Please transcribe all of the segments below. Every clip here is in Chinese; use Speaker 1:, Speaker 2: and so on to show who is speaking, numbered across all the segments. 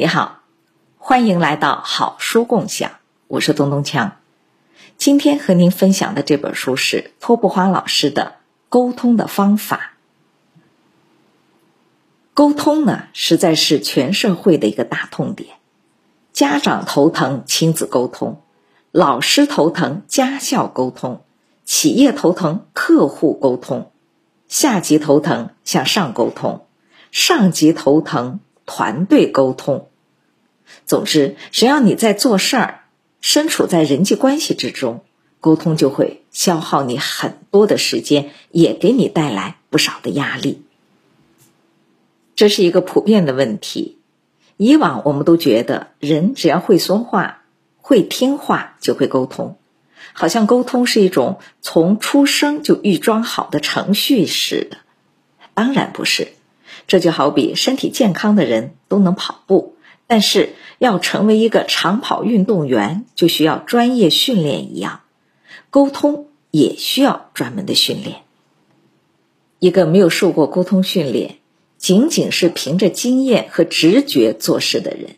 Speaker 1: 你好，欢迎来到好书共享，我是东东锵。今天和您分享的这本书是托布花老师的《沟通的方法》。沟通呢，实在是全社会的一个大痛点。家长头疼亲子沟通，老师头疼家校沟通，企业头疼客户沟通，下级头疼向上沟通，上级头疼团队沟通。总之，只要你在做事儿，身处在人际关系之中，沟通就会消耗你很多的时间，也给你带来不少的压力。这是一个普遍的问题。以往我们都觉得人只要会说话、会听话就会沟通，好像沟通是一种从出生就预装好的程序似的。当然不是，这就好比身体健康的人都能跑步，但是要成为一个长跑运动员就需要专业训练一样，沟通也需要专门的训练。一个没有受过沟通训练。仅仅是凭着经验和直觉做事的人，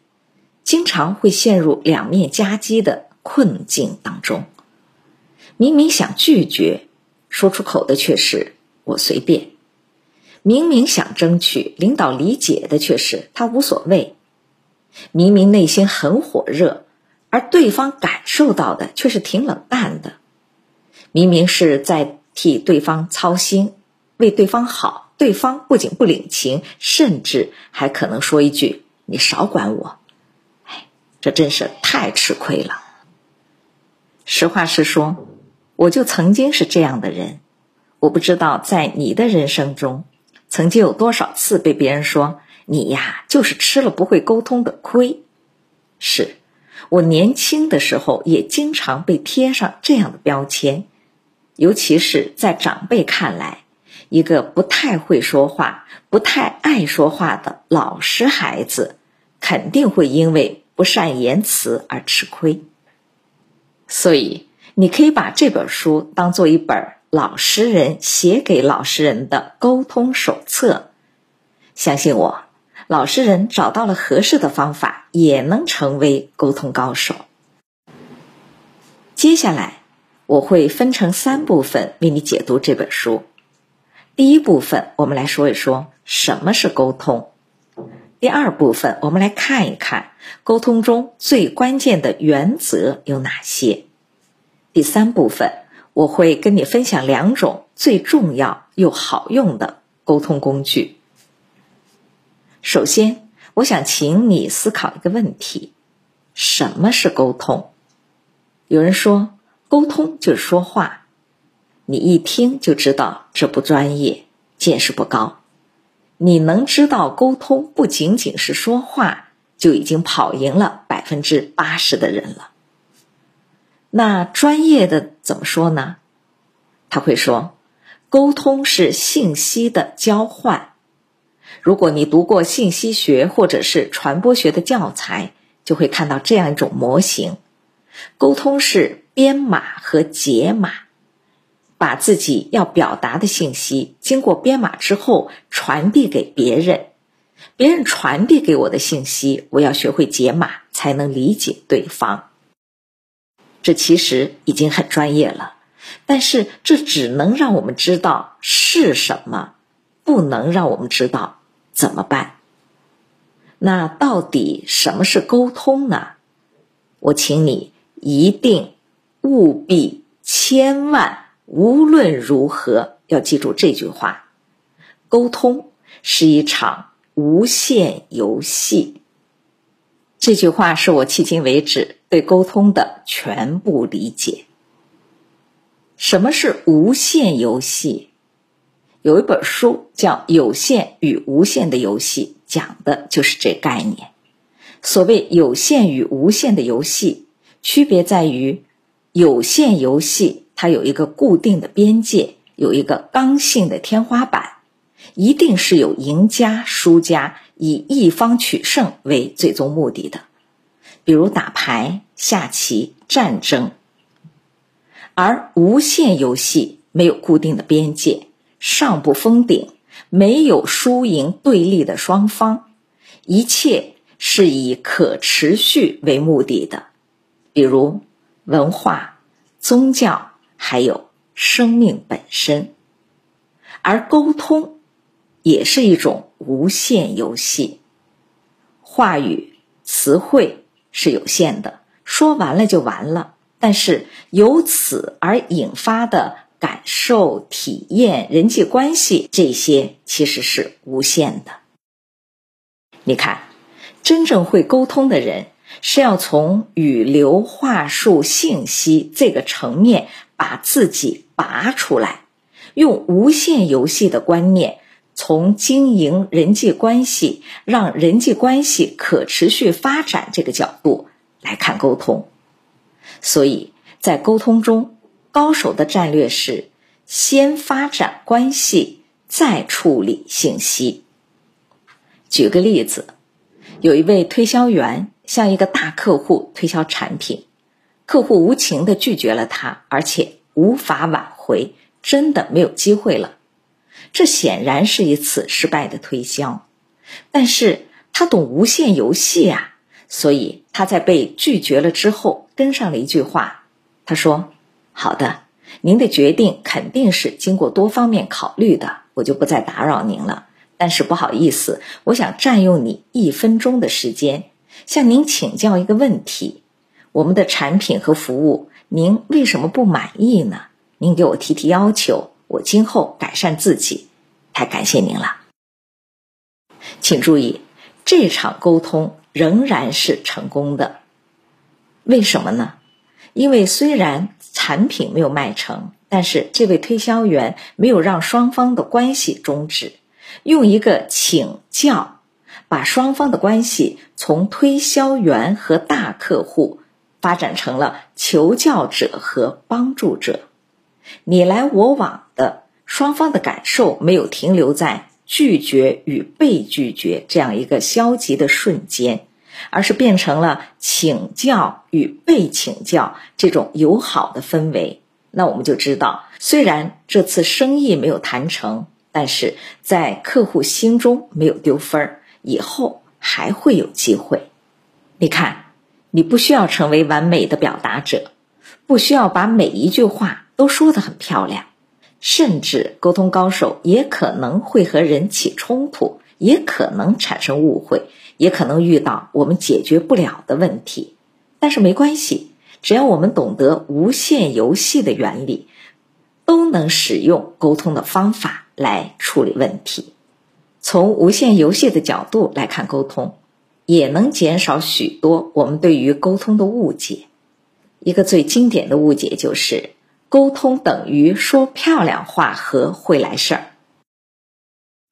Speaker 1: 经常会陷入两面夹击的困境当中。明明想拒绝，说出口的却是“我随便”；明明想争取领导理解的却是“他无所谓”；明明内心很火热，而对方感受到的却是挺冷淡的；明明是在替对方操心，为对方好。对方不仅不领情，甚至还可能说一句：“你少管我。”哎，这真是太吃亏了。实话实说，我就曾经是这样的人。我不知道在你的人生中，曾经有多少次被别人说你呀，就是吃了不会沟通的亏。是我年轻的时候也经常被贴上这样的标签，尤其是在长辈看来。一个不太会说话、不太爱说话的老实孩子，肯定会因为不善言辞而吃亏。所以，你可以把这本书当做一本老实人写给老实人的沟通手册。相信我，老实人找到了合适的方法，也能成为沟通高手。接下来，我会分成三部分为你解读这本书。第一部分，我们来说一说什么是沟通；第二部分，我们来看一看沟通中最关键的原则有哪些；第三部分，我会跟你分享两种最重要又好用的沟通工具。首先，我想请你思考一个问题：什么是沟通？有人说，沟通就是说话。你一听就知道这不专业，见识不高。你能知道沟通不仅仅是说话，就已经跑赢了百分之八十的人了。那专业的怎么说呢？他会说，沟通是信息的交换。如果你读过信息学或者是传播学的教材，就会看到这样一种模型：沟通是编码和解码。把自己要表达的信息经过编码之后传递给别人，别人传递给我的信息，我要学会解码才能理解对方。这其实已经很专业了，但是这只能让我们知道是什么，不能让我们知道怎么办。那到底什么是沟通呢？我请你一定务必千万。无论如何，要记住这句话：沟通是一场无限游戏。这句话是我迄今为止对沟通的全部理解。什么是无限游戏？有一本书叫《有限与无限的游戏》，讲的就是这概念。所谓有限与无限的游戏，区别在于有限游戏。它有一个固定的边界，有一个刚性的天花板，一定是有赢家、输家，以一方取胜为最终目的的。比如打牌、下棋、战争。而无限游戏没有固定的边界，上不封顶，没有输赢对立的双方，一切是以可持续为目的的，比如文化、宗教，还有生命本身。而沟通也是一种无限游戏，话语、词汇是有限的，说完了就完了。但是由此而引发的感受、体验、人际关系，这些其实是无限的。你看，真正会沟通的人，是要从语流、话术、信息这个层面把自己拔出来，用无限游戏的观念，从经营人际关系、让人际关系可持续发展这个角度来看沟通。所以在沟通中，高手的战略是先发展关系，再处理信息。举个例子，有一位推销员向一个大客户推销产品，客户无情的拒绝了他，而且无法挽回，真的没有机会了。这显然是一次失败的推销，但是他懂无限游戏啊。所以他在被拒绝了之后，跟上了一句话。他说：“好的，您的决定肯定是经过多方面考虑的，我就不再打扰您了。但是不好意思，我想占用你一分钟的时间，向您请教一个问题：我们的产品和服务，您为什么不满意呢？您给我提提要求，我今后改善自己。太感谢您了。请注意，这场沟通。”仍然是成功的，为什么呢？因为虽然产品没有卖成，但是这位推销员没有让双方的关系终止，用一个请教，把双方的关系从推销员和大客户发展成了求教者和帮助者，你来我往的，双方的感受没有停留在。拒绝与被拒绝这样一个消极的瞬间，而是变成了请教与被请教这种友好的氛围。那我们就知道，虽然这次生意没有谈成，但是在客户心中没有丢分儿，以后还会有机会。你看，你不需要成为完美的表达者，不需要把每一句话都说得很漂亮。甚至沟通高手也可能会和人起冲突，也可能产生误会，也可能遇到我们解决不了的问题。但是没关系，只要我们懂得无限游戏的原理，都能使用沟通的方法来处理问题。从无限游戏的角度来看沟通，也能减少许多我们对于沟通的误解。一个最经典的误解就是。沟通等于说漂亮话和会来事儿。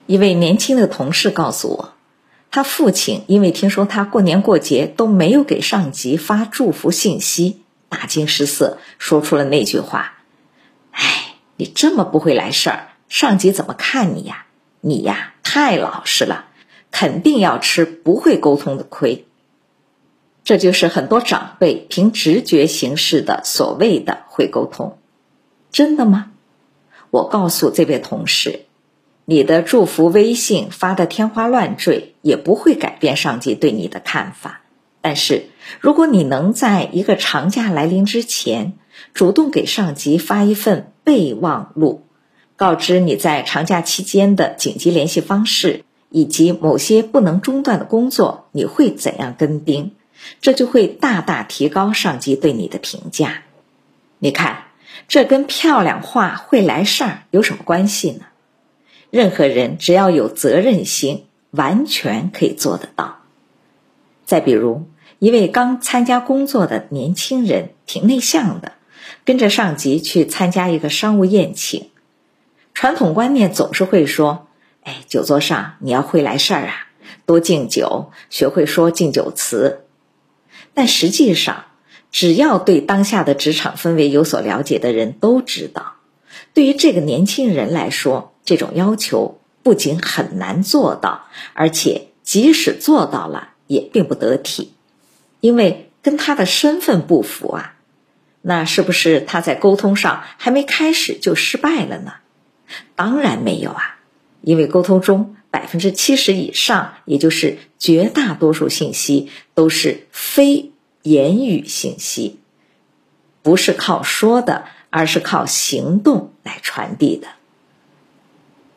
Speaker 1: 一位年轻的同事告诉我，他父亲因为听说他过年过节都没有给上级发祝福信息，大惊失色，说出了那句话：“哎，你这么不会来事儿，上级怎么看你呀？你呀，太老实了，肯定要吃不会沟通的亏。”这就是很多长辈凭直觉行事的所谓的会沟通。真的吗？我告诉这位同事，你的祝福微信发的天花乱坠，也不会改变上级对你的看法。但是，如果你能在一个长假来临之前，主动给上级发一份备忘录，告知你在长假期间的紧急联系方式，以及某些不能中断的工作，你会怎样跟盯？这就会大大提高上级对你的评价。你看。这跟漂亮话会来事儿有什么关系呢？任何人只要有责任心，完全可以做得到。再比如，一位刚参加工作的年轻人，挺内向的，跟着上级去参加一个商务宴请。传统观念总是会说：“哎，酒桌上你要会来事儿啊，多敬酒，学会说敬酒词。”但实际上，只要对当下的职场氛围有所了解的人都知道，对于这个年轻人来说，这种要求不仅很难做到，而且即使做到了也并不得体，因为跟他的身份不符啊。那是不是他在沟通上还没开始就失败了呢？当然没有啊，因为沟通中百分之七十以上，也就是绝大多数信息都是非言语信息，不是靠说的，而是靠行动来传递的。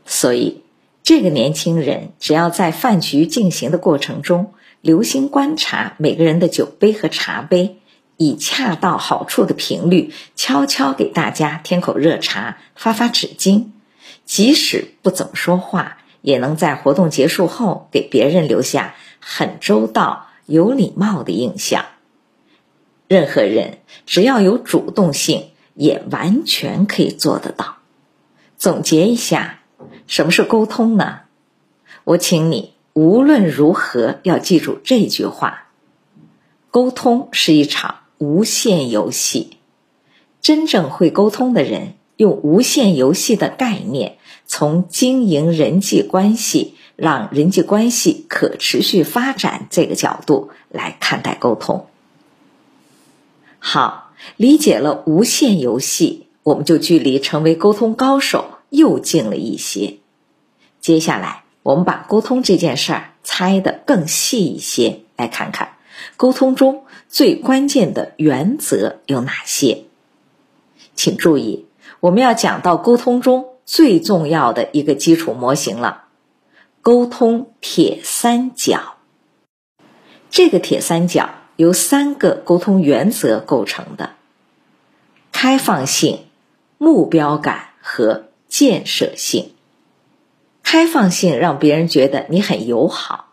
Speaker 1: 所以，这个年轻人只要在饭局进行的过程中，留心观察每个人的酒杯和茶杯，以恰到好处的频率，悄悄给大家添口热茶，发发纸巾，即使不怎么说话，也能在活动结束后给别人留下很周到、有礼貌的印象。任何人只要有主动性，也完全可以做得到。总结一下。什么是沟通呢？我请你无论如何要记住这句话：沟通是一场无限游戏。真正会沟通的人，用无限游戏的概念，从经营人际关系、让人际关系可持续发展这个角度来看待沟通。好，理解了无限游戏，我们就距离成为沟通高手。又近了一些。接下来，我们把沟通这件事儿拆得更细一些，来看看沟通中最关键的原则有哪些。请注意，我们要讲到沟通中最重要的一个基础模型了——沟通铁三角。这个铁三角由三个沟通原则构成的：开放性、目标感和。建设性、开放性让别人觉得你很友好；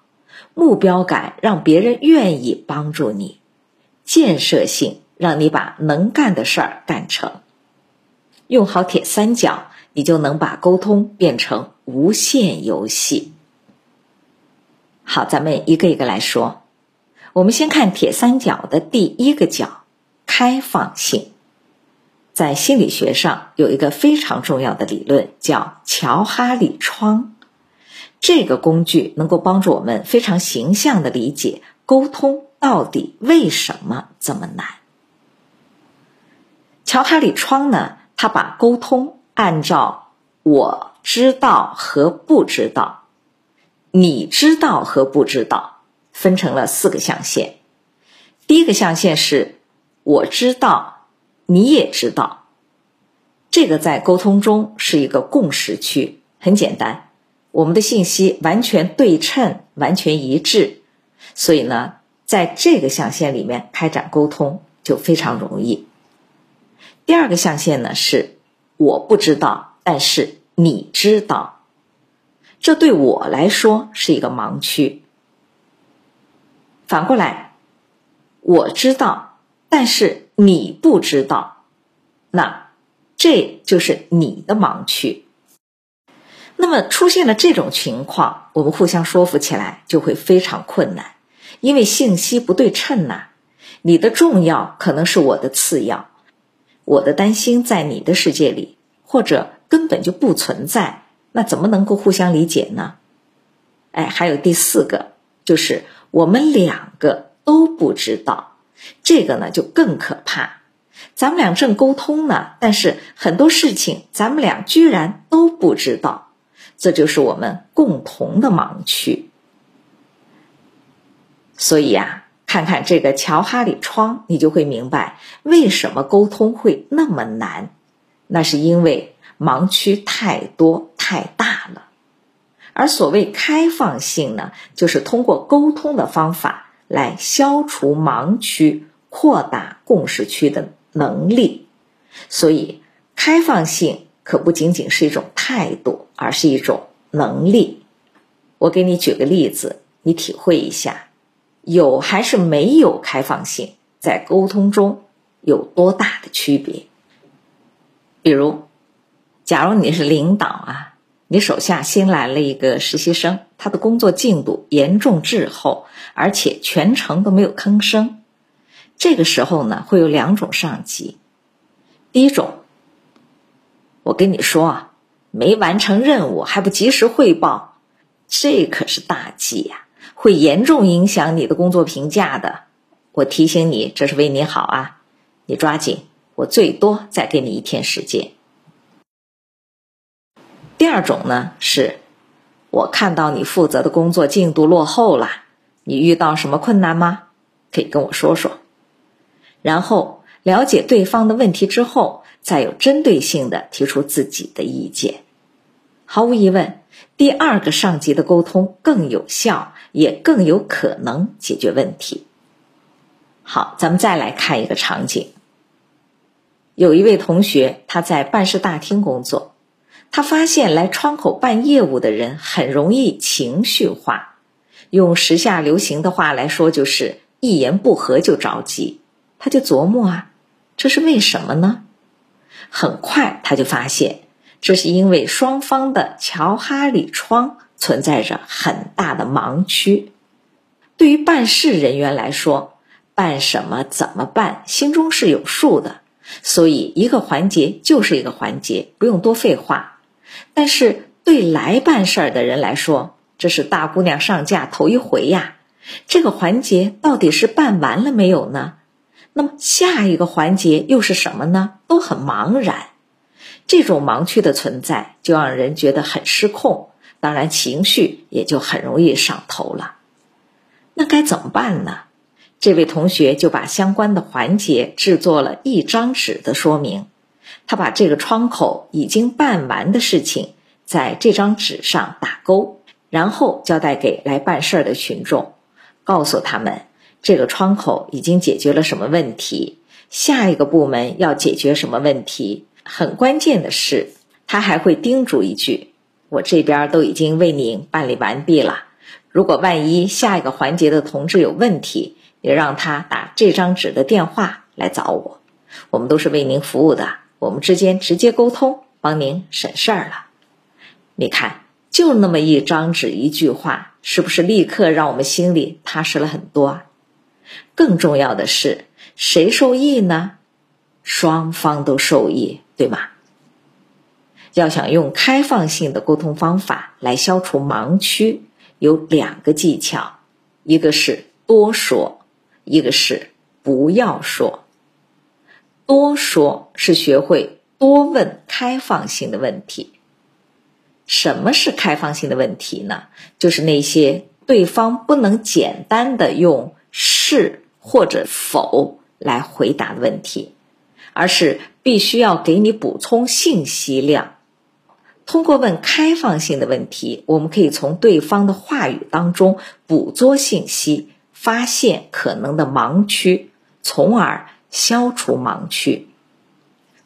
Speaker 1: 目标感让别人愿意帮助你；建设性让你把能干的事儿干成。用好铁三角，你就能把沟通变成无限游戏。好，咱们一个一个来说。我们先看铁三角的第一个角：开放性。在心理学上有一个非常重要的理论，叫乔哈里窗。这个工具能够帮助我们非常形象的理解沟通到底为什么这么难。乔哈里窗呢，它把沟通按照我知道和不知道、你知道和不知道分成了四个象限。第一个象限是我知道。你也知道，这个在沟通中是一个共识区。很简单，我们的信息完全对称、完全一致，所以呢，在这个象限里面开展沟通就非常容易。第二个象限呢是我不知道，但是你知道，这对我来说是一个盲区。反过来，我知道，但是。你不知道，那这就是你的盲区。那么出现了这种情况，我们互相说服起来就会非常困难，因为信息不对称呐。你的重要可能是我的次要，我的担心在你的世界里或者根本就不存在，那怎么能够互相理解呢？哎，还有第四个，就是我们两个都不知道。这个呢就更可怕，咱们俩正沟通呢，但是很多事情咱们俩居然都不知道，这就是我们共同的盲区。所以呀，看看这个乔哈里窗，你就会明白为什么沟通会那么难。那是因为盲区太多太大了，而所谓开放性呢，就是通过沟通的方法。来消除盲区、扩大共识区的能力，所以开放性可不仅仅是一种态度，而是一种能力。我给你举个例子，你体会一下，有还是没有开放性，在沟通中有多大的区别？比如，假如你是领导啊。你手下新来了一个实习生，他的工作进度严重滞后，而且全程都没有吭声。这个时候呢，会有两种上级。第一种，我跟你说啊，没完成任务还不及时汇报，这可是大忌呀，会严重影响你的工作评价的。我提醒你，这是为你好啊，你抓紧，我最多再给你一天时间。第二种呢是，我看到你负责的工作进度落后了，你遇到什么困难吗？可以跟我说说。然后了解对方的问题之后，再有针对性的提出自己的意见。毫无疑问，第二个上级的沟通更有效，也更有可能解决问题。好，咱们再来看一个场景。有一位同学，他在办事大厅工作，他发现来窗口办业务的人很容易情绪化，用时下流行的话来说，就是一言不合就着急。他就琢磨啊，这是为什么呢？很快他就发现，这是因为双方的乔哈里窗存在着很大的盲区。对于办事人员来说，办什么怎么办，心中是有数的。所以，一个环节就是一个环节，不用多废话。但是，对来办事儿的人来说，这是大姑娘上架头一回呀。这个环节到底是办完了没有呢？那么，下一个环节又是什么呢？都很茫然。这种盲区的存在，就让人觉得很失控，当然情绪也就很容易上头了。那该怎么办呢？这位同学就把相关的环节制作了一张纸的说明，他把这个窗口已经办完的事情在这张纸上打勾，然后交代给来办事儿的群众，告诉他们这个窗口已经解决了什么问题，下一个部门要解决什么问题。很关键的是，他还会叮嘱一句：“我这边都已经为您办理完毕了，如果万一下一个环节的同志有问题。”也让他打这张纸的电话来找我，我们都是为您服务的，我们之间直接沟通，帮您省事儿了。你看，就那么一张纸，一句话，是不是立刻让我们心里踏实了很多？更重要的是，谁受益呢？双方都受益，对吗？要想用开放性的沟通方法来消除盲区，有两个技巧，一个是多说。一个是不要说，多说是学会多问开放性的问题。什么是开放性的问题呢？就是那些对方不能简单的用是或者否来回答的问题，而是必须要给你补充信息量。通过问开放性的问题，我们可以从对方的话语当中捕捉信息。发现可能的盲区，从而消除盲区。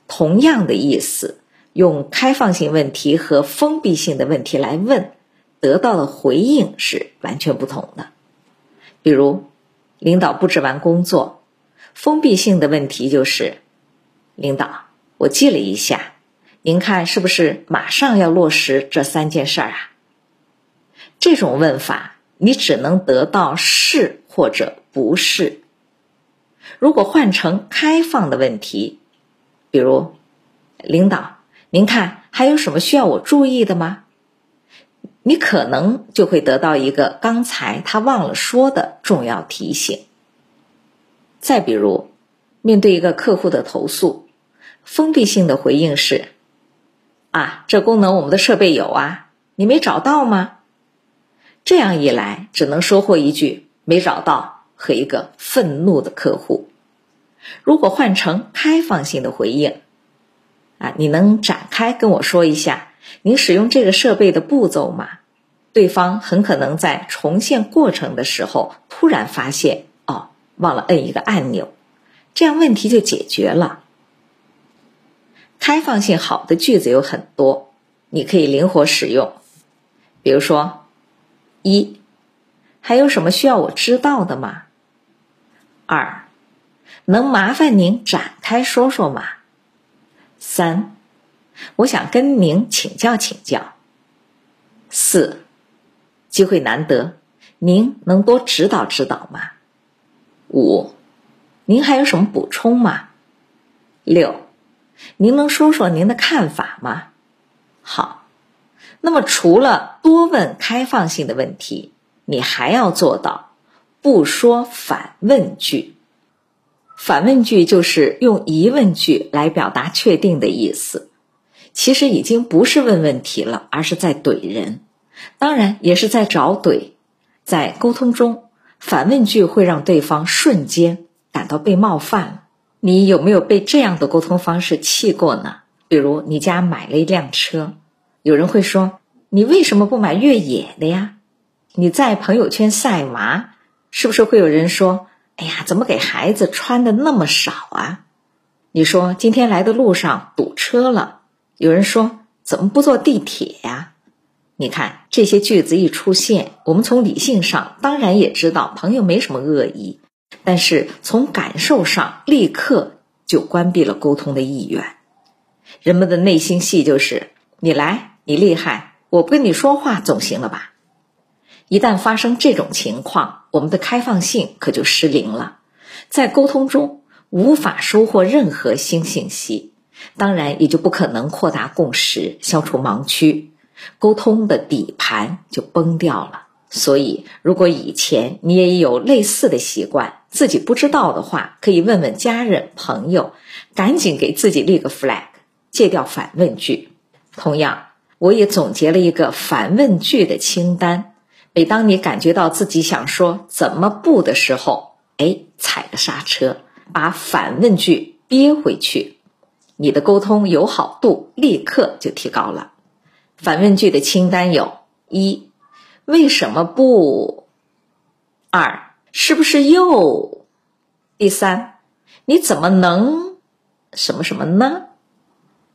Speaker 1: 同样的意思，用开放性问题和封闭性的问题来问，得到的回应是完全不同的。比如，领导布置完工作，封闭性的问题就是：领导，我记了一下，您看是不是马上要落实这三件事儿啊？这种问法。你只能得到是或者不是。如果换成开放的问题，比如，领导，您看还有什么需要我注意的吗？你可能就会得到一个刚才他忘了说的重要提醒。再比如，面对一个客户的投诉，封闭性的回应是：啊，这功能我们的设备有啊，你没找到吗？这样一来，只能收获一句“没找到”和一个愤怒的客户。如果换成开放性的回应，啊，你能展开跟我说一下你使用这个设备的步骤吗？对方很可能在重现过程的时候突然发现，哦，忘了摁一个按钮，这样问题就解决了。开放性好的句子有很多，你可以灵活使用，比如说。一，还有什么需要我知道的吗？二，能麻烦您展开说说吗？三，我想跟您请教请教。四，机会难得，您能多指导指导吗？五，您还有什么补充吗？六，您能说说您的看法吗？好。那么，除了多问开放性的问题，你还要做到不说反问句。反问句就是用疑问句来表达确定的意思，其实已经不是问问题了，而是在怼人。当然也是在找怼。在沟通中，反问句会让对方瞬间感到被冒犯。你有没有被这样的沟通方式气过呢？比如你家买了一辆车，有人会说：“你为什么不买越野的呀？”你在朋友圈晒娃，是不是会有人说：“哎呀，怎么给孩子穿的那么少啊？”你说今天来的路上堵车了，有人说：“怎么不坐地铁呀？”你看这些句子一出现，我们从理性上当然也知道朋友没什么恶意，但是从感受上立刻就关闭了沟通的意愿。人们的内心戏就是：你来，你厉害，我不跟你说话总行了吧？一旦发生这种情况，我们的开放性可就失灵了，在沟通中无法收获任何新信息，当然也就不可能扩大共识、消除盲区，沟通的底盘就崩掉了。所以，如果以前你也有类似的习惯，自己不知道的话，可以问问家人、朋友，赶紧给自己立个 flag。戒掉反问句。同样，我也总结了一个反问句的清单。每当你感觉到自己想说“怎么不”的时候，哎，踩个刹车，把反问句憋回去，你的沟通友好度立刻就提高了。反问句的清单有：一、为什么不？二、是不是又？第三，你怎么能？什么什么呢？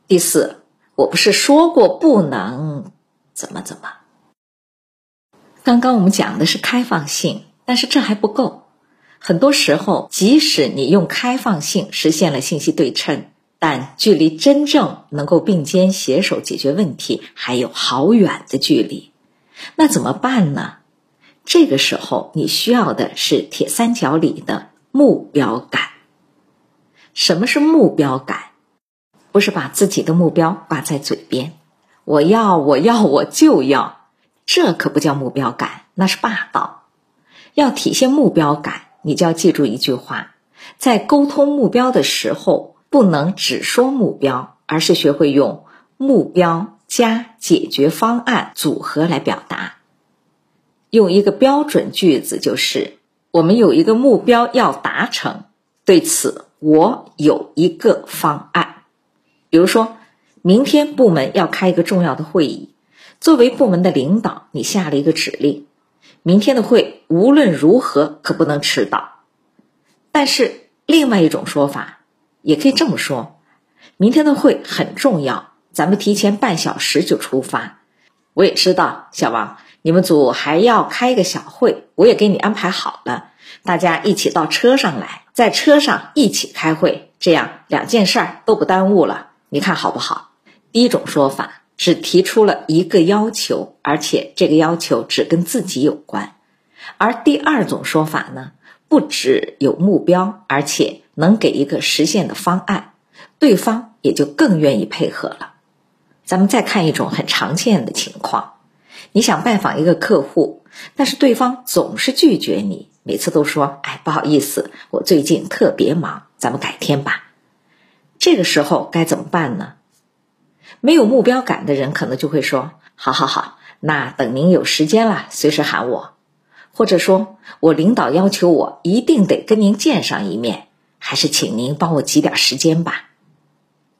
Speaker 1: 第四，我不是说过不能怎么怎么？刚刚我们讲的是开放性，但是这还不够。很多时候，即使你用开放性实现了信息对称，但距离真正能够并肩携手解决问题还有好远的距离。那怎么办呢？这个时候，你需要的是铁三角里的目标感。什么是目标感？不是把自己的目标挂在嘴边，我要，我要，我就要，这可不叫目标感，那是霸道。要体现目标感，你就要记住一句话：在沟通目标的时候，不能只说目标，而是学会用目标加解决方案组合来表达。用一个标准句子就是：我们有一个目标要达成，对此我有一个方案。比如说，明天部门要开一个重要的会议，作为部门的领导，你下了一个指令：明天的会无论如何可不能迟到。但是另外一种说法也可以这么说：明天的会很重要，咱们提前半小时就出发。我也知道，小王，你们组还要开个小会，我也给你安排好了，大家一起到车上来，在车上一起开会，这样两件事儿都不耽误了。你看好不好？第一种说法只提出了一个要求，而且这个要求只跟自己有关；而第二种说法呢，不只有目标，而且能给一个实现的方案，对方也就更愿意配合了。咱们再看一种很常见的情况：你想拜访一个客户，但是对方总是拒绝你，每次都说：“哎，不好意思，我最近特别忙，咱们改天吧。”这个时候该怎么办呢？没有目标感的人可能就会说：“好好好，那等您有时间了，随时喊我。”或者说：“我领导要求我一定得跟您见上一面，还是请您帮我挤点时间吧。”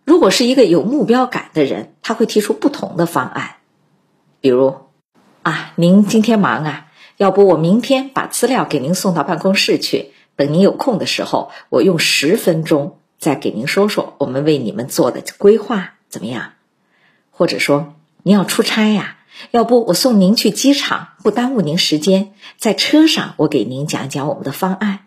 Speaker 1: 如果是一个有目标感的人，他会提出不同的方案，比如：“啊，您今天忙啊，要不我明天把资料给您送到办公室去，等您有空的时候，我用十分钟。”再给您说说我们为你们做的规划怎么样？或者说您要出差呀？要不我送您去机场，不耽误您时间。在车上我给您讲讲我们的方案。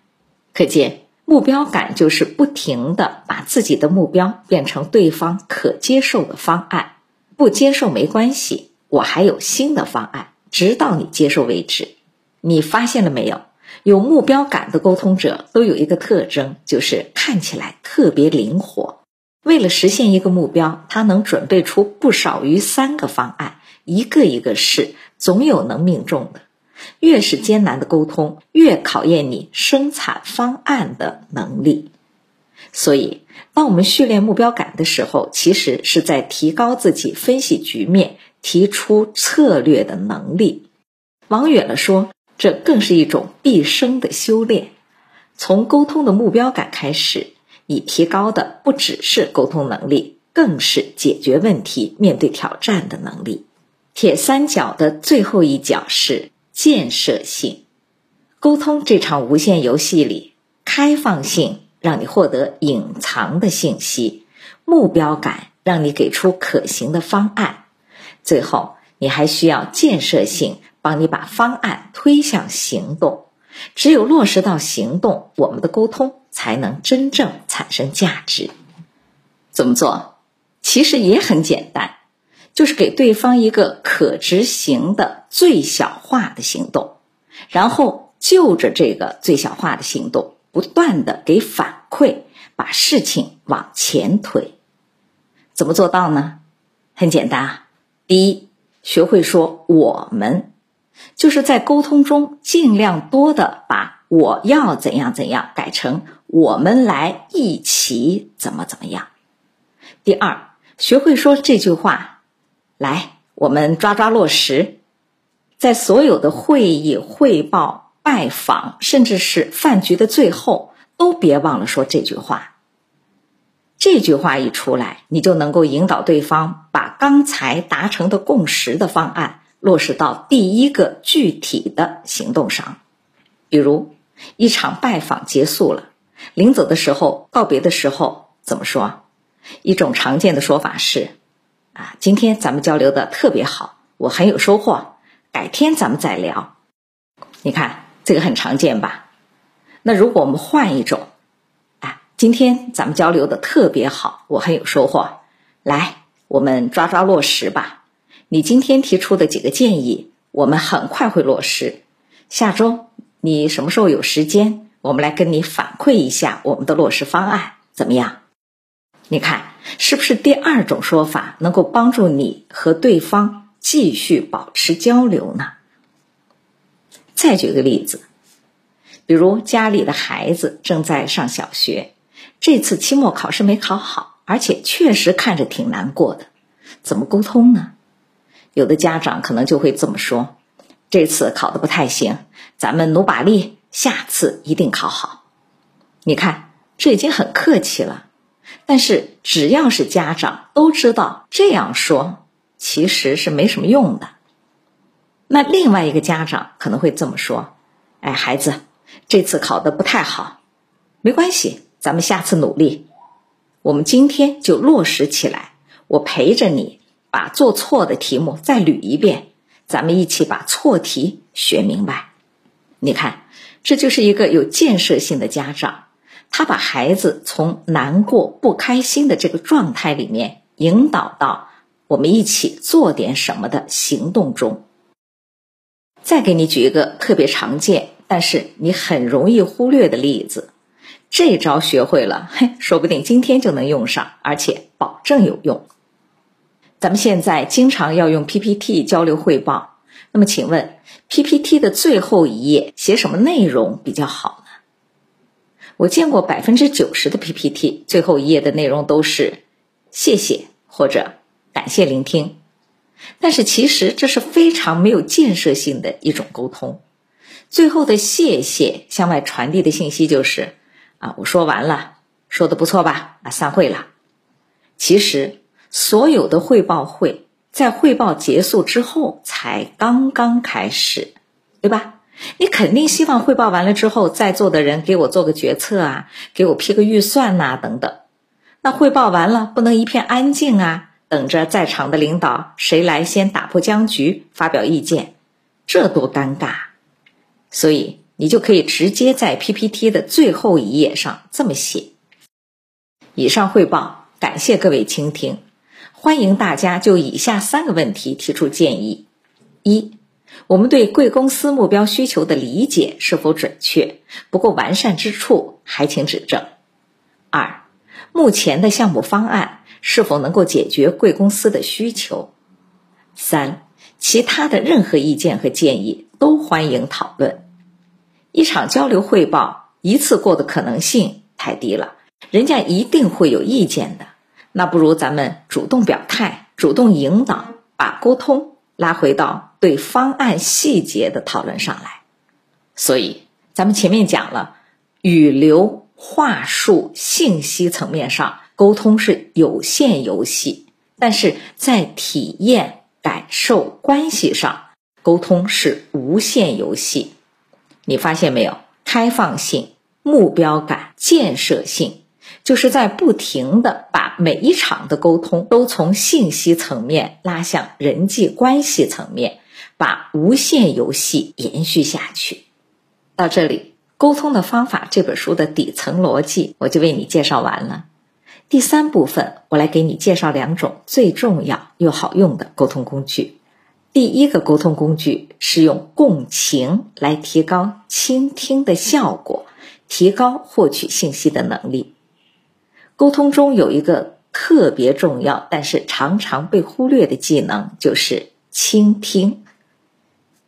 Speaker 1: 可见目标感就是不停的把自己的目标变成对方可接受的方案。不接受没关系，我还有新的方案，直到你接受为止。你发现了没有？有目标感的沟通者都有一个特征，就是看起来特别灵活。为了实现一个目标，他能准备出不少于三个方案，一个一个试，总有能命中的。越是艰难的沟通，越考验你生产方案的能力。所以，当我们训练目标感的时候，其实是在提高自己分析局面、提出策略的能力。往远了说，这更是一种毕生的修炼。从沟通的目标感开始，你提高的不只是沟通能力，更是解决问题、面对挑战的能力。铁三角的最后一角是建设性。沟通这场无限游戏里，开放性让你获得隐藏的信息，目标感让你给出可行的方案，最后你还需要建设性。帮你把方案推向行动，只有落实到行动，我们的沟通才能真正产生价值。怎么做？其实也很简单，就是给对方一个可执行的最小化的行动，然后就着这个最小化的行动，不断的给反馈，把事情往前推。怎么做到呢？很简单啊，第一，学会说我们。就是在沟通中尽量多的把我要怎样怎样改成我们来一起怎么怎么样。第二，学会说这句话，来，我们抓抓落实，在所有的会议、汇报、拜访，甚至是饭局的最后，都别忘了说这句话。这句话一出来，你就能够引导对方把刚才达成的共识的方案。落实到第一个具体的行动上，比如一场拜访结束了，临走的时候告别的时候怎么说？一种常见的说法是：啊，今天咱们交流的特别好，我很有收获，改天咱们再聊。你看这个很常见吧？那如果我们换一种，啊，今天咱们交流的特别好，我很有收获，来，我们抓抓落实吧。你今天提出的几个建议，我们很快会落实。下周你什么时候有时间，我们来跟你反馈一下我们的落实方案，怎么样？你看是不是第二种说法能够帮助你和对方继续保持交流呢？再举个例子，比如家里的孩子正在上小学，这次期末考试没考好，而且确实看着挺难过的，怎么沟通呢？有的家长可能就会这么说：“这次考的不太行，咱们努把力，下次一定考好。”你看，这已经很客气了。但是只要是家长都知道这样说其实是没什么用的。那另外一个家长可能会这么说：“哎，孩子，这次考的不太好，没关系，咱们下次努力。我们今天就落实起来，我陪着你。”把做错的题目再捋一遍，咱们一起把错题学明白。你看，这就是一个有建设性的家长，他把孩子从难过、不开心的这个状态里面引导到我们一起做点什么的行动中。再给你举一个特别常见，但是你很容易忽略的例子，这招学会了，嘿，说不定今天就能用上，而且保证有用。咱们现在经常要用 PPT 交流汇报，那么请问 PPT 的最后一页写什么内容比较好呢？我见过百分之九十的 PPT 最后一页的内容都是谢谢或者感谢聆听，但是其实这是非常没有建设性的一种沟通。最后的谢谢向外传递的信息就是啊，我说完了，说的不错吧？啊，散会了。其实。所有的汇报会在汇报结束之后才刚刚开始，对吧？你肯定希望汇报完了之后，在座的人给我做个决策啊，给我批个预算呐，等等。那汇报完了，不能一片安静啊，等着在场的领导谁来先打破僵局，发表意见，这多尴尬。所以你就可以直接在 PPT 的最后一页上这么写：以上汇报，感谢各位倾听。欢迎大家就以下三个问题提出建议：一、我们对贵公司目标需求的理解是否准确？不够完善之处，还请指正。二、目前的项目方案是否能够解决贵公司的需求？三、其他的任何意见和建议都欢迎讨论。一场交流汇报一次过的可能性太低了，人家一定会有意见的。那不如咱们主动表态，主动引导，把沟通拉回到对方案细节的讨论上来。所以，咱们前面讲了，语流、话术、信息层面上沟通是有限游戏，但是在体验、感受、关系上，沟通是无限游戏。你发现没有？开放性、目标感、建设性，就是在不停的把每一场的沟通都从信息层面拉向人际关系层面，把无限游戏延续下去。到这里，《沟通的方法》这本书的底层逻辑我就为你介绍完了。第三部分，我来给你介绍两种最重要又好用的沟通工具。第一个沟通工具是用共情来提高倾听的效果，提高获取信息的能力。沟通中有一个特别重要，但是常常被忽略的技能，就是倾听。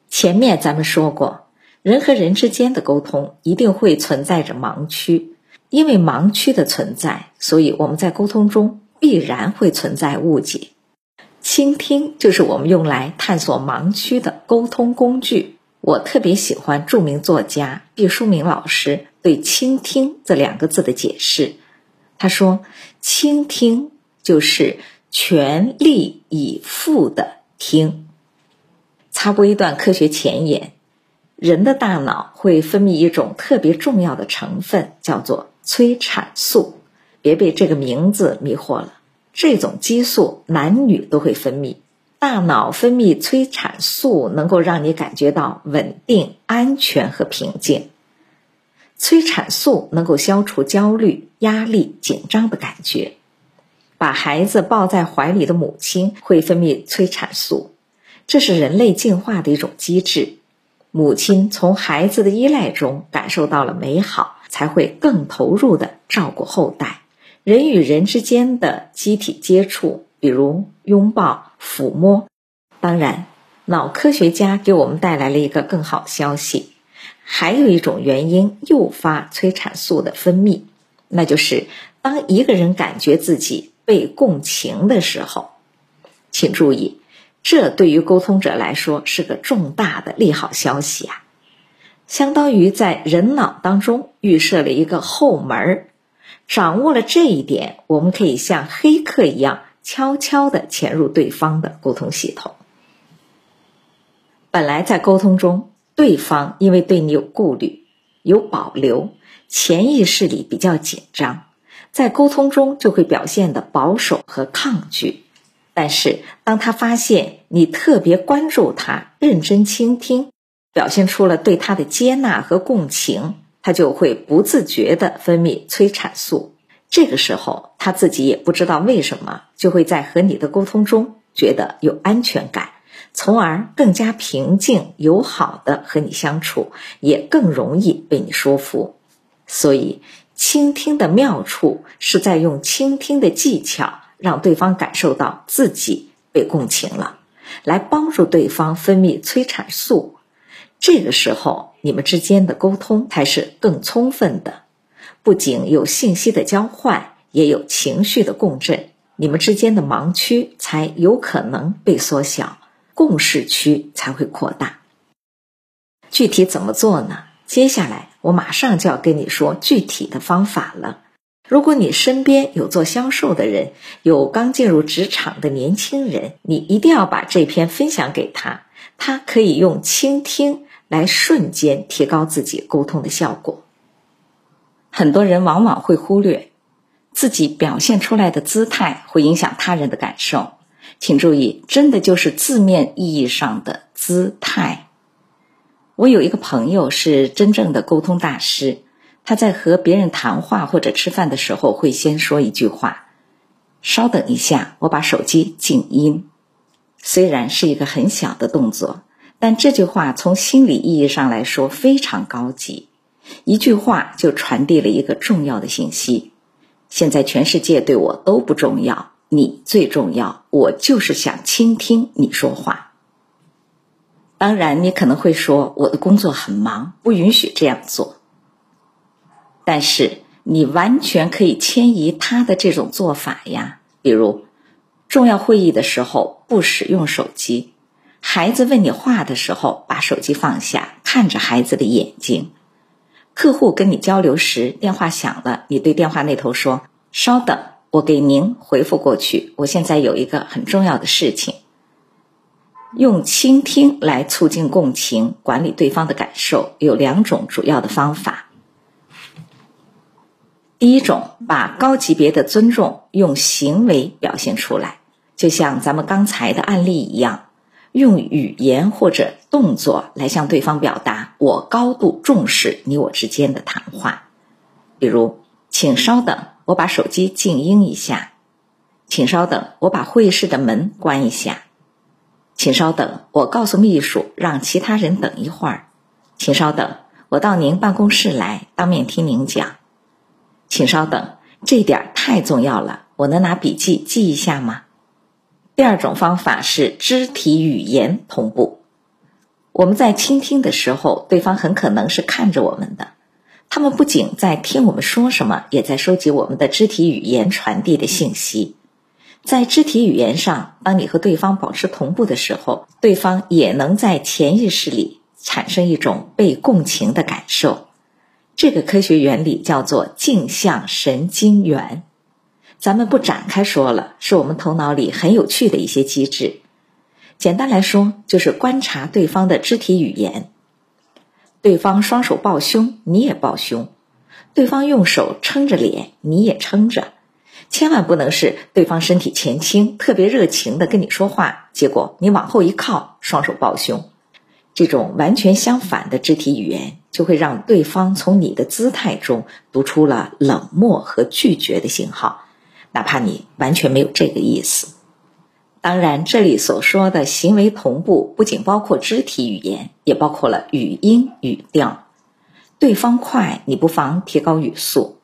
Speaker 1: 前面咱们说过，人和人之间的沟通一定会存在着盲区，因为盲区的存在，所以我们在沟通中必然会存在误解。倾听就是我们用来探索盲区的沟通工具。我特别喜欢著名作家毕淑敏老师对“倾听”这两个字的解释。他说：“倾听就是全力以赴的听。”插播一段科学前言：人的大脑会分泌一种特别重要的成分，叫做催产素。别被这个名字迷惑了。这种激素男女都会分泌，大脑分泌催产素能够让你感觉到稳定、安全和平静。催产素能够消除焦虑、压力、紧张的感觉。把孩子抱在怀里的母亲会分泌催产素，这是人类进化的一种机制。母亲从孩子的依赖中感受到了美好，才会更投入的照顾后代。人与人之间的机体接触，比如拥抱、抚摸。当然，脑科学家给我们带来了一个更好消息：还有一种原因诱发催产素的分泌，那就是当一个人感觉自己被共情的时候。请注意，这对于沟通者来说是个重大的利好消息啊！相当于在人脑当中预设了一个后门。掌握了这一点，我们可以像黑客一样悄悄地潜入对方的沟通系统。本来在沟通中，对方因为对你有顾虑、有保留，潜意识里比较紧张，在沟通中就会表现的保守和抗拒。但是当他发现你特别关注他、认真倾听，表现出了对他的接纳和共情。他就会不自觉地分泌催产素，这个时候他自己也不知道为什么，就会在和你的沟通中觉得有安全感，从而更加平静友好的和你相处，也更容易被你说服。所以，倾听的妙处是在用倾听的技巧，让对方感受到自己被共情了，来帮助对方分泌催产素。这个时候，你们之间的沟通才是更充分的，不仅有信息的交换，也有情绪的共振，你们之间的盲区才有可能被缩小，共识区才会扩大。具体怎么做呢？接下来我马上就要跟你说具体的方法了。如果你身边有做销售的人，有刚进入职场的年轻人，你一定要把这篇分享给他，他可以用倾听。来瞬间提高自己沟通的效果。很多人往往会忽略自己表现出来的姿态会影响他人的感受，请注意，真的就是字面意义上的姿态。我有一个朋友是真正的沟通大师，他在和别人谈话或者吃饭的时候会先说一句话：“稍等一下，我把手机静音。”虽然是一个很小的动作。但这句话从心理意义上来说非常高级，一句话就传递了一个重要的信息：现在全世界对我都不重要，你最重要。我就是想倾听你说话。当然，你可能会说我的工作很忙，不允许这样做。但是你完全可以迁移他的这种做法呀，比如重要会议的时候。不使用手机。孩子问你话的时候，把手机放下，看着孩子的眼睛。客户跟你交流时，电话响了，你对电话那头说：“稍等，我给您回复过去。我现在有一个很重要的事情。”用倾听来促进共情，管理对方的感受，有两种主要的方法。第一种，把高级别的尊重用行为表现出来，就像咱们刚才的案例一样。用语言或者动作来向对方表达我高度重视你我之间的谈话，比如，请稍等，我把手机静音一下；请稍等，我把会议室的门关一下；请稍等，我告诉秘书让其他人等一会儿；请稍等，我到您办公室来当面听您讲；请稍等，这点太重要了，我能拿笔记记一下吗？第二种方法是肢体语言同步。我们在倾听的时候，对方很可能是看着我们的，他们不仅在听我们说什么，也在收集我们的肢体语言传递的信息。在肢体语言上，当你和对方保持同步的时候，对方也能在潜意识里产生一种被共情的感受。这个科学原理叫做镜像神经元。咱们不展开说了，是我们头脑里很有趣的一些机制。简单来说，就是观察对方的肢体语言。对方双手抱胸，你也抱胸；对方用手撑着脸，你也撑着。千万不能是对方身体前倾，特别热情的跟你说话，结果你往后一靠，双手抱胸。这种完全相反的肢体语言，就会让对方从你的姿态中读出了冷漠和拒绝的信号。哪怕你完全没有这个意思，当然，这里所说的行为同步，不仅包括肢体语言，也包括了语音语调。对方快，你不妨提高语速；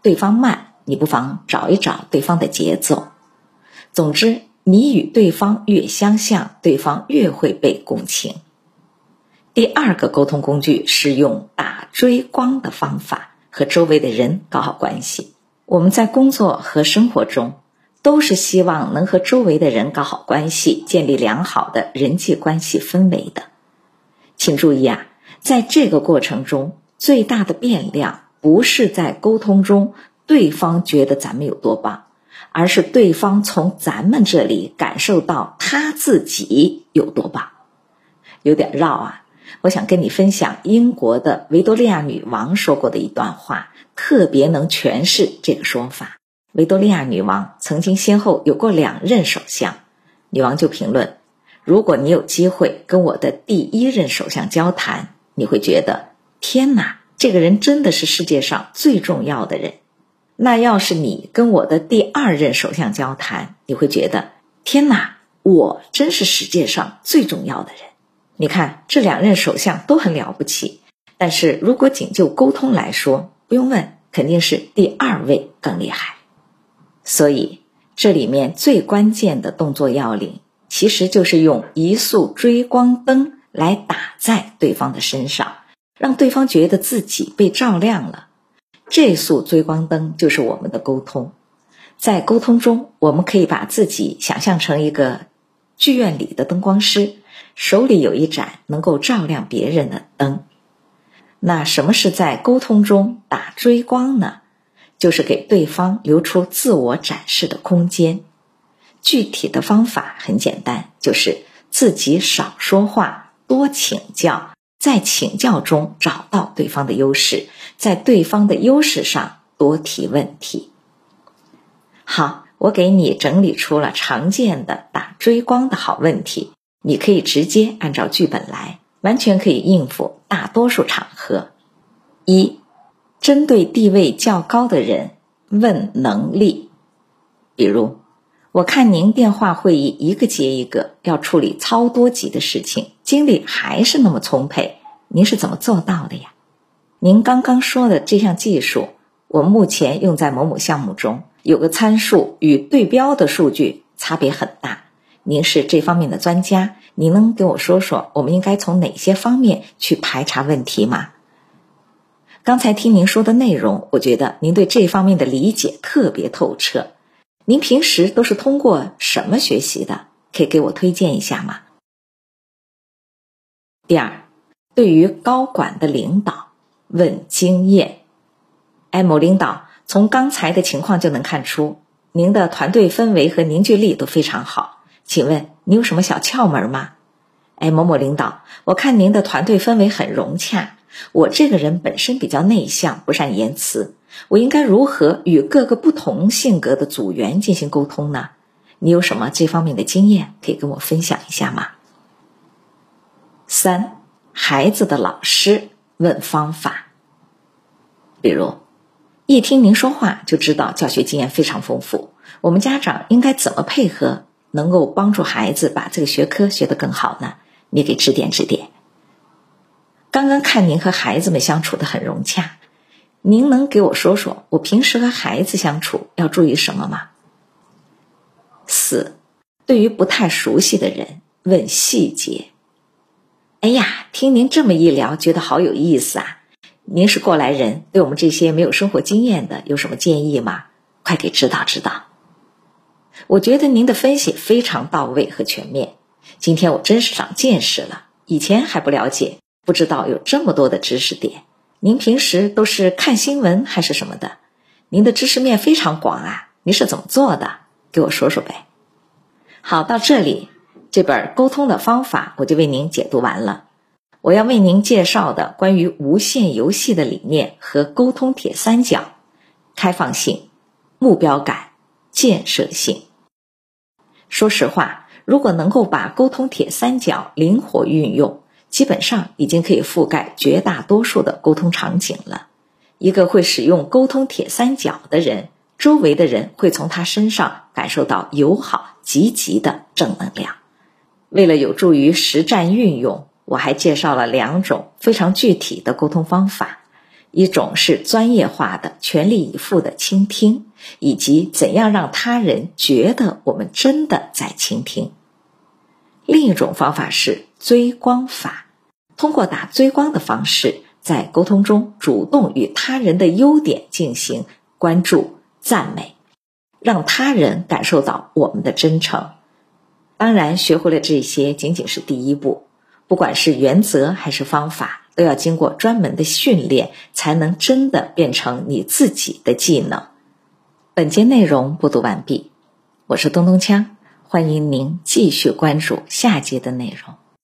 Speaker 1: 对方慢，你不妨找一找对方的节奏。总之，你与对方越相像，对方越会被共情。第二个沟通工具是用打追光的方法，和周围的人搞好关系。我们在工作和生活中，都是希望能和周围的人搞好关系，建立良好的人际关系氛围的。请注意啊，在这个过程中，最大的变量不是在沟通中对方觉得咱们有多棒，而是对方从咱们这里感受到他自己有多棒。有点绕啊，我想跟你分享英国的维多利亚女王说过的一段话。特别能诠释这个说法。维多利亚女王曾经先后有过两任首相，女王就评论：“如果你有机会跟我的第一任首相交谈，你会觉得天哪，这个人真的是世界上最重要的人。那要是你跟我的第二任首相交谈，你会觉得天哪，我真是世界上最重要的人。你看，这两任首相都很了不起，但是如果仅就沟通来说，不用问，肯定是第二位更厉害。所以这里面最关键的动作要领，其实就是用一束追光灯来打在对方的身上，让对方觉得自己被照亮了。这束追光灯就是我们的沟通。在沟通中，我们可以把自己想象成一个剧院里的灯光师，手里有一盏能够照亮别人的灯。那什么是在沟通中打追光呢？就是给对方留出自我展示的空间。具体的方法很简单，就是自己少说话，多请教，在请教中找到对方的优势，在对方的优势上多提问题。好，我给你整理出了常见的打追光的好问题，你可以直接按照剧本来。完全可以应付大多数场合。一，针对地位较高的人问能力，比如，我看您电话会议一个接一个，要处理超多级的事情，精力还是那么充沛，您是怎么做到的呀？您刚刚说的这项技术，我目前用在某某项目中，有个参数与对标的数据差别很大。您是这方面的专家，您能给我说说，我们应该从哪些方面去排查问题吗？刚才听您说的内容，我觉得您对这方面的理解特别透彻。您平时都是通过什么学习的？可以给我推荐一下吗？第二，对于高管的领导问经验。哎，某领导，从刚才的情况就能看出，您的团队氛围和凝聚力都非常好。请问你有什么小窍门吗？哎，某某领导，我看您的团队氛围很融洽。我这个人本身比较内向，不善言辞，我应该如何与各个不同性格的组员进行沟通呢？你有什么这方面的经验可以跟我分享一下吗？三，孩子的老师问方法，比如，一听您说话就知道教学经验非常丰富，我们家长应该怎么配合，能够帮助孩子把这个学科学得更好呢？你给指点指点。刚刚看您和孩子们相处的很融洽，您能给我说说我平时和孩子相处要注意什么吗？四，对于不太熟悉的人问细节。哎呀，听您这么一聊，觉得好有意思啊！您是过来人，对我们这些没有生活经验的有什么建议吗？快给指导指导。我觉得您的分析非常到位和全面，今天我真是长见识了，以前还不了解，不知道有这么多的知识点。您平时都是看新闻还是什么的？您的知识面非常广啊，您是怎么做的？给我说说呗。好，到这里。这本沟通的方法我就为您解读完了。我要为您介绍的关于无限游戏的理念和沟通铁三角：开放性、目标感、建设性。说实话，如果能够把沟通铁三角灵活运用，基本上已经可以覆盖绝大多数的沟通场景了。一个会使用沟通铁三角的人，周围的人会从他身上感受到友好、积极的正能量。为了有助于实战运用，我还介绍了两种非常具体的沟通方法：一种是专业化的、全力以赴的倾听，以及怎样让他人觉得我们真的在倾听；另一种方法是追光法，通过打追光的方式，在沟通中主动与他人的优点进行关注、赞美，让他人感受到我们的真诚。当然，学会了这些仅仅是第一步，不管是原则还是方法，都要经过专门的训练，才能真的变成你自己的技能。本节内容播读完毕，我是东东锵，欢迎您继续关注下节的内容。